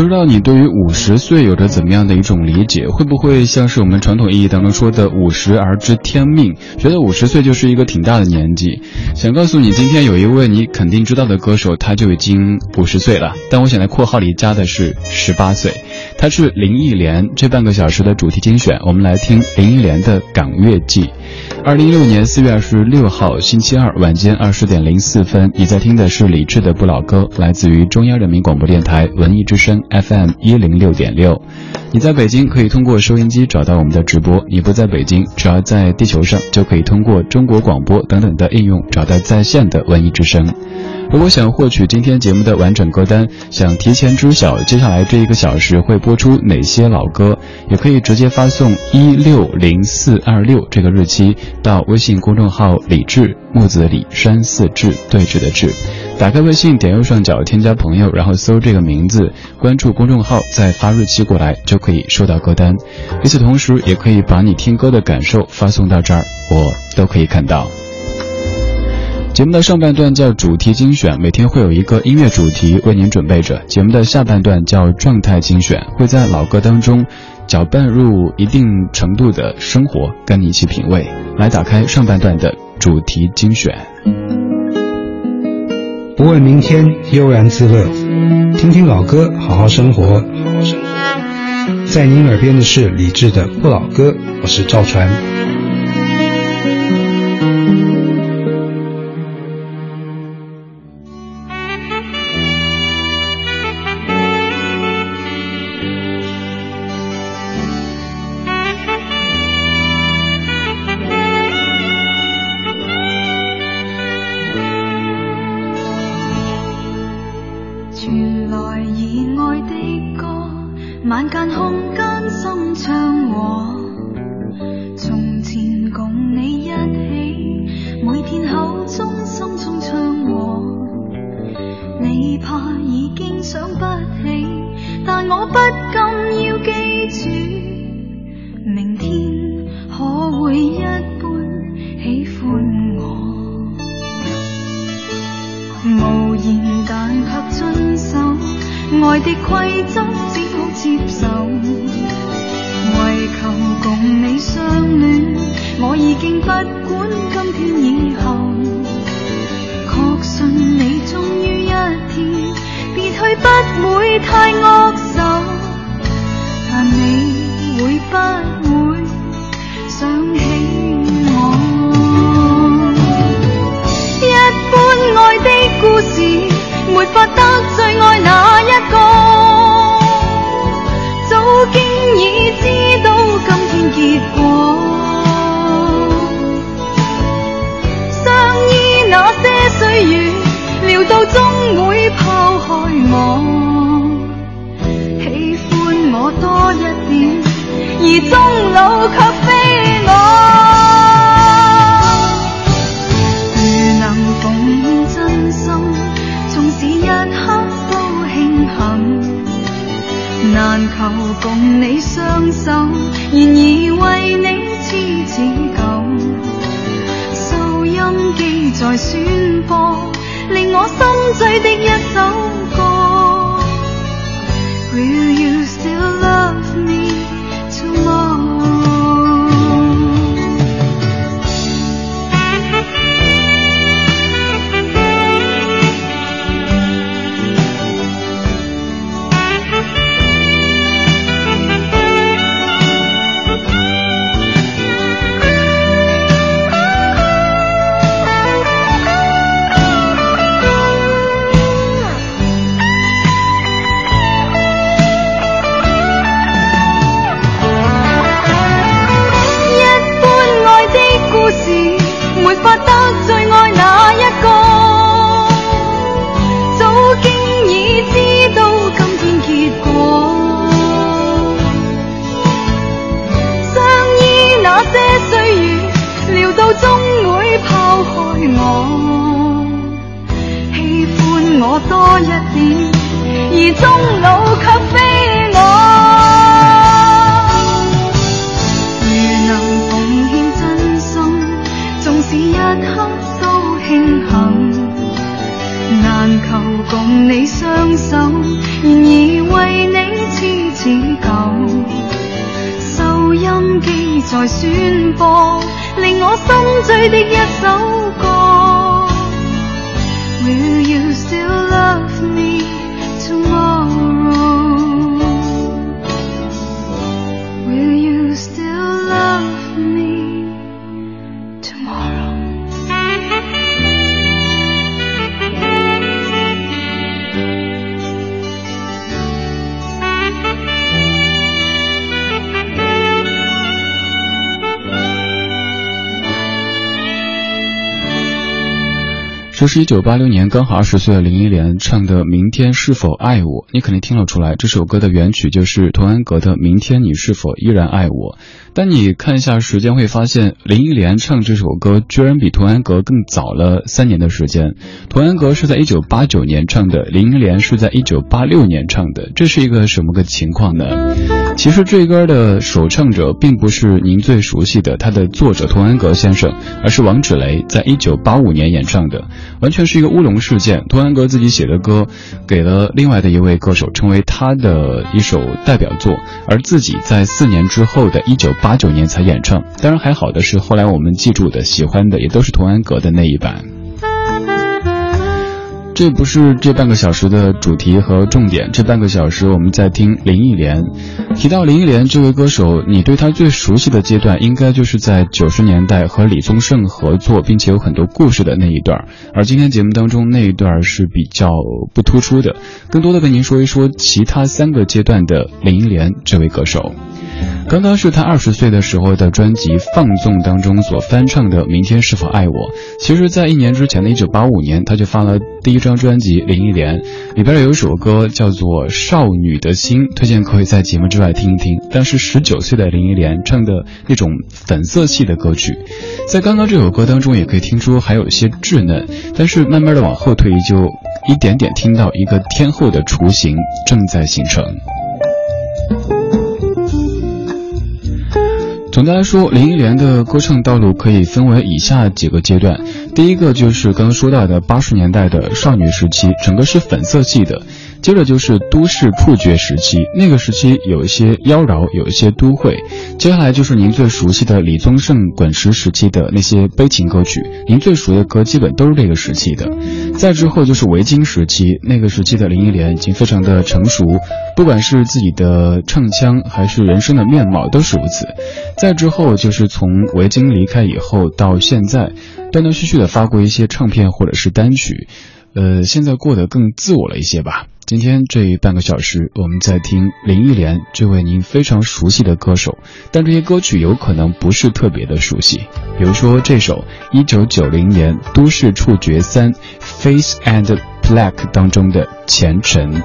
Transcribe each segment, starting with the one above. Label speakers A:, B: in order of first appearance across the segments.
A: 不知道你对于五十岁有着怎么样的一种理解？会不会像是我们传统意义当中说的“五十而知天命”？觉得五十岁就是一个挺大的年纪。想告诉你，今天有一位你肯定知道的歌手，他就已经五十岁了。但我想在括号里加的是十八岁。他是林忆莲。这半个小时的主题精选，我们来听林忆莲的《港乐记》。二零一六年四月二十六号星期二晚间二十点零四分，你在听的是李志的不老歌，来自于中央人民广播电台文艺之声 FM 一零六点六。你在北京可以通过收音机找到我们的直播，你不在北京，只要在地球上就可以通过中国广播等等的应用找到在线的文艺之声。如果想获取今天节目的完整歌单，想提前知晓接下来这一个小时会播出哪些老歌，也可以直接发送一六零四二六这个日期到微信公众号“李志木子李山寺志对峙的志”。打开微信，点右上角添加朋友，然后搜这个名字，关注公众号，再发日期过来，就可以收到歌单。与此同时，也可以把你听歌的感受发送到这儿，我都可以看到。节目的上半段叫主题精选，每天会有一个音乐主题为您准备着。节目的下半段叫状态精选，会在老歌当中搅拌入一定程度的生活，跟你一起品味。来打开上半段的主题精选。
B: 不问明天，悠然自乐，听听老歌，好好生活。好好生活。在您耳边的是李志的不老歌，我是赵传。
C: 但我不禁要记住，明天可会一般喜欢我？无言但却遵守爱的规则，只好接受。为求共你相恋，我已经不管今天以后，确信你终于一天别去，不会太爱。不会想起我。一般爱的故事没法得罪爱那而终老却非我，如能共真心，纵使一刻都庆幸，难求共你相守，愿意为你痴痴久，收音机在宣播，令我心醉的一首。开我，喜欢我多一点，而终老却非我。如能奉献真心，纵使一刻都庆幸，难求共你相守，然而为你痴痴久。收音机在宣播，令我心醉的一首。Will you still love me
A: 这是一九八六年刚好二十岁的林忆莲唱的《明天是否爱我》，你肯定听了出来，这首歌的原曲就是童安格的《明天你是否依然爱我》。但你看一下时间，会发现林忆莲唱这首歌居然比童安格更早了三年的时间。童安格是在一九八九年唱的，林忆莲是在一九八六年唱的，这是一个什么个情况呢？其实这歌的首唱者并不是您最熟悉的他的作者童安格先生，而是王芷雷在一九八五年演唱的。完全是一个乌龙事件。童安格自己写的歌，给了另外的一位歌手，成为他的一首代表作，而自己在四年之后的一九八九年才演唱。当然还好的是，后来我们记住的、喜欢的，也都是童安格的那一版。这不是这半个小时的主题和重点。这半个小时我们在听林忆莲。提到林忆莲这位歌手，你对她最熟悉的阶段，应该就是在九十年代和李宗盛合作，并且有很多故事的那一段。而今天节目当中那一段是比较不突出的，更多的跟您说一说其他三个阶段的林忆莲这位歌手。刚刚是他二十岁的时候的专辑《放纵》当中所翻唱的《明天是否爱我》。其实，在一年之前的一九八五年，他就发了第一张专辑《林忆莲》，里边有一首歌叫做《少女的心》，推荐可以在节目之外听一听。但是十九岁的林忆莲唱的那种粉色系的歌曲，在刚刚这首歌当中也可以听出还有一些稚嫩，但是慢慢的往后退，就一点点听到一个天后的雏形正在形成。总的来说，林忆莲的歌唱道路可以分为以下几个阶段。第一个就是刚刚说到的八十年代的少女时期，整个是粉色系的。接着就是都市触觉时期，那个时期有一些妖娆，有一些都会。接下来就是您最熟悉的李宗盛滚石时期的那些悲情歌曲，您最熟的歌基本都是这个时期的。再之后就是维京时期，那个时期的林忆莲已经非常的成熟，不管是自己的唱腔还是人生的面貌都是如此。再之后就是从维京离开以后到现在，断断续续的发过一些唱片或者是单曲，呃，现在过得更自我了一些吧。今天这半个小时，我们在听林忆莲这位您非常熟悉的歌手，但这些歌曲有可能不是特别的熟悉。比如说这首一九九零年《都市触觉三》Face and Plaque 当中的《前尘》。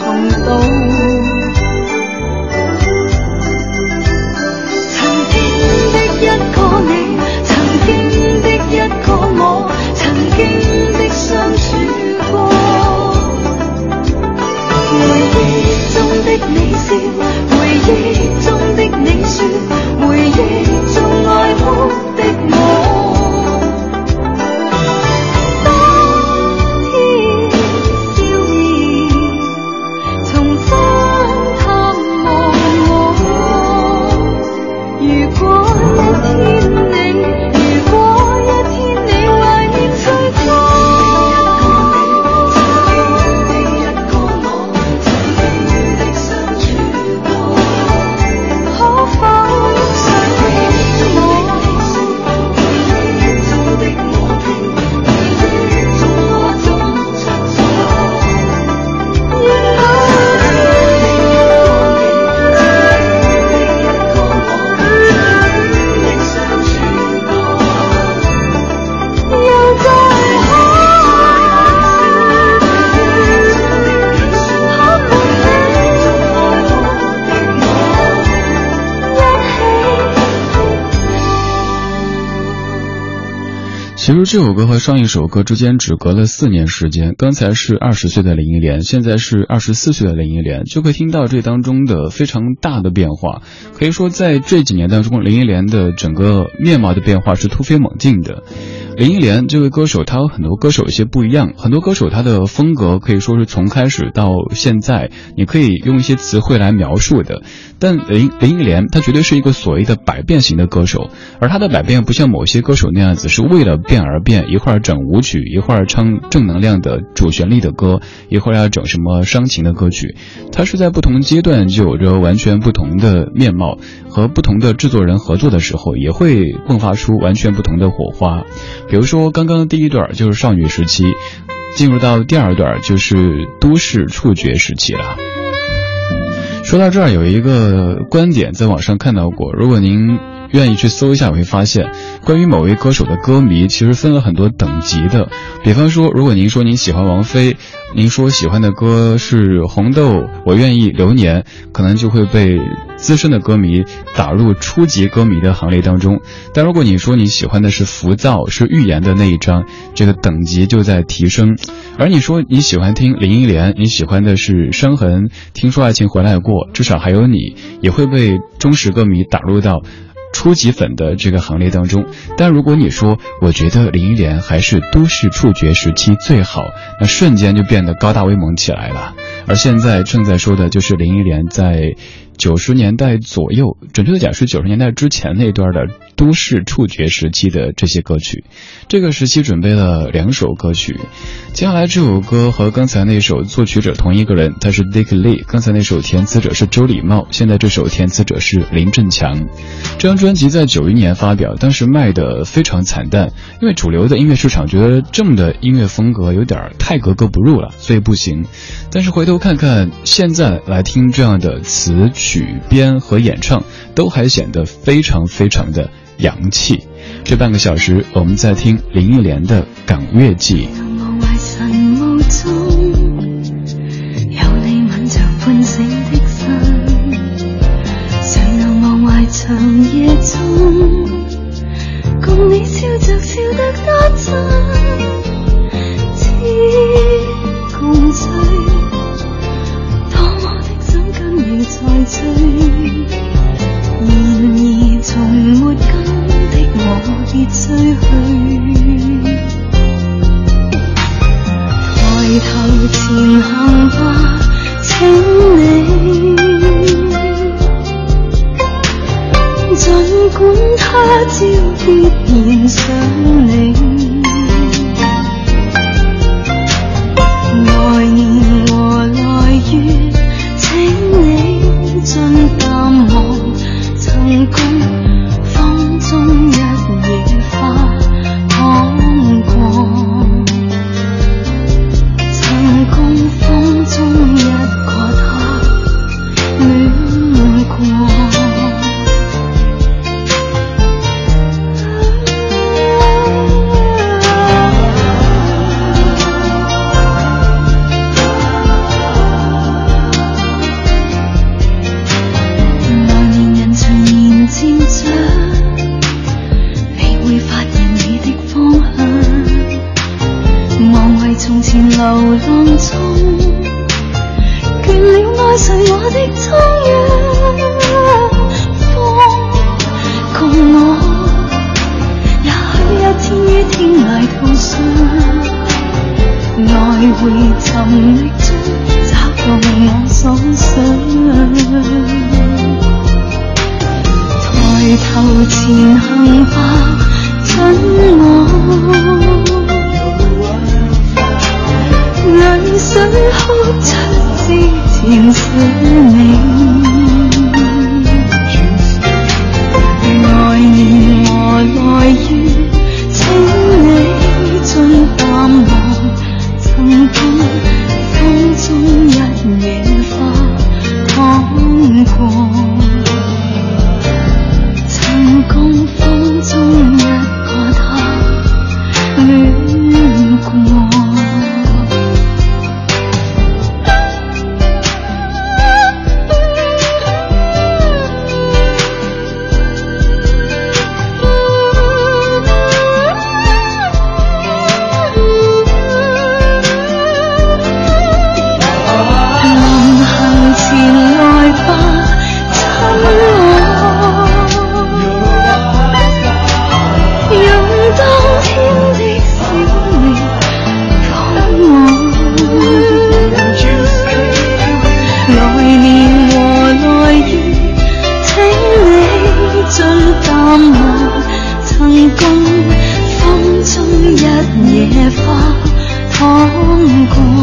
C: 其
A: 实这首歌和上一首歌之间只隔了四年时间，刚才是二十岁的林忆莲，现在是二十四岁的林忆莲，就可以听到这当中的非常大的变化。可以说，在这几年当中，林忆莲的整个面貌的变化是突飞猛进的。林忆莲这位歌手，她和很多歌手有些不一样。很多歌手他的风格可以说是从开始到现在，你可以用一些词汇来描述的。但林林忆莲，她绝对是一个所谓的百变型的歌手，而她的百变不像某些歌手那样子是为了变而变，一会儿整舞曲，一会儿唱正能量的主旋律的歌，一会儿要整什么伤情的歌曲。她是在不同阶段就有着完全不同的面貌，和不同的制作人合作的时候，也会迸发出完全不同的火花。比如说，刚刚第一段就是少女时期，进入到第二段就是都市触觉时期了。说到这儿，有一个观点在网上看到过，如果您愿意去搜一下，会发现关于某位歌手的歌迷其实分了很多等级的。比方说，如果您说您喜欢王菲。您说喜欢的歌是《红豆》，我愿意流年，可能就会被资深的歌迷打入初级歌迷的行列当中。但如果你说你喜欢的是《浮躁》，是预言的那一张，这个等级就在提升。而你说你喜欢听林忆莲，你喜欢的是《伤痕》，听说爱情回来过，至少还有你，也会被忠实歌迷打入到。初级粉的这个行列当中，但如果你说我觉得林忆莲还是都市触觉时期最好，那瞬间就变得高大威猛起来了。而现在正在说的就是林忆莲在。九十年代左右，准确的讲是九十年代之前那段的都市触觉时期的这些歌曲。这个时期准备了两首歌曲，接下来这首歌和刚才那首作曲者同一个人，他是 Dick Lee。刚才那首填词者是周礼茂，现在这首填词者是林振强。这张专辑在九一年发表，当时卖的非常惨淡，因为主流的音乐市场觉得这么的音乐风格有点太格格不入了，所以不行。但是回头看看现在来听这样的词曲。曲编和演唱都还显得非常非常的洋气。这半个小时，我们在听林忆莲的《港乐记
C: 轻埋头想，来回寻觅中，找到我所想。抬头前行吧，准我。泪水哭出之前写你，爱念和来。痛苦。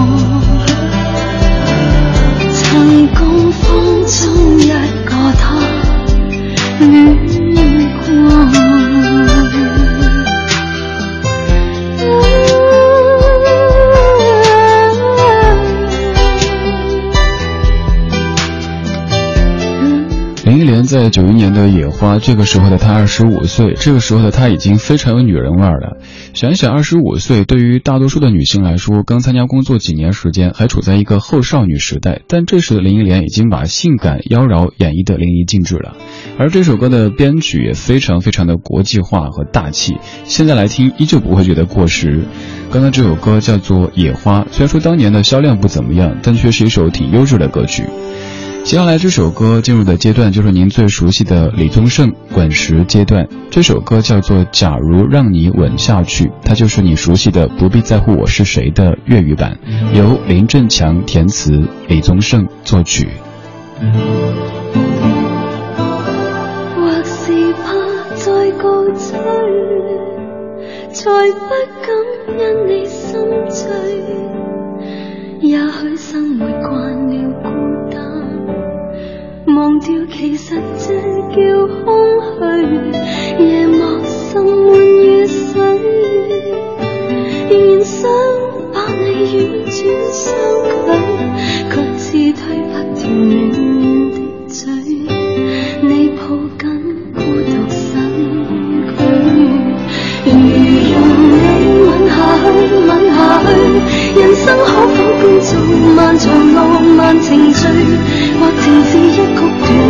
A: 花》，这个时候的她二十五岁，这个时候的她已经非常有女人味儿了。想一想，二十五岁对于大多数的女性来说，刚参加工作几年时间，还处在一个后少女时代。但这时的林忆莲已经把性感妖娆演绎的淋漓尽致了，而这首歌的编曲也非常非常的国际化和大气。现在来听，依旧不会觉得过时。刚刚这首歌叫做《野花》，虽然说当年的销量不怎么样，但却是一首挺优质的歌曲。接下来这首歌进入的阶段就是您最熟悉的李宗盛滚石阶段。这首歌叫做《假如让你吻下去》，它就是你熟悉的《不必在乎我是谁》的粤语版，由林振强填词，李宗盛作曲。
C: 或是怕再告吹，才不敢因你心醉。也许生活惯了孤单。忘掉其实这叫空虚夜幕渗满雨水仍然想把你婉转相距却似推不掉暖暖的嘴你抱紧孤独身躯如让你吻下去吻下去人生可否变做漫长浪漫程序或情是一曲短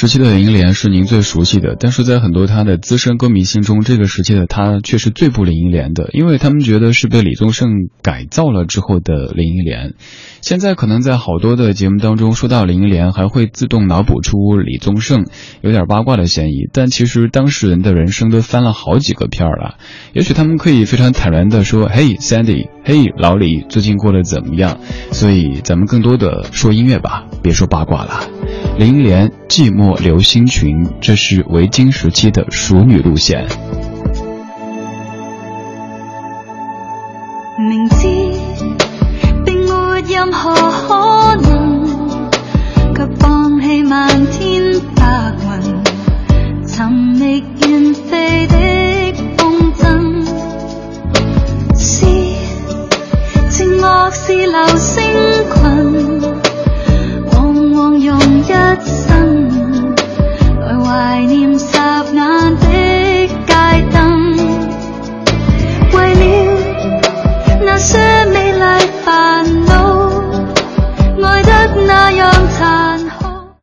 A: 时期的林忆莲是您最熟悉的，但是在很多他的资深歌迷心中，这个时期的他却是最不林忆莲的，因为他们觉得是被李宗盛改造了之后的林忆莲。现在可能在好多的节目当中说到林忆莲，还会自动脑补出李宗盛，有点八卦的嫌疑。但其实当事人的人生都翻了好几个片儿了，也许他们可以非常坦然的说：“嘿，Sandy，嘿，老李，最近过得怎么样？”所以咱们更多的说音乐吧，别说八卦了。林忆莲《寂寞流星群》，这是维京时期的熟女路线。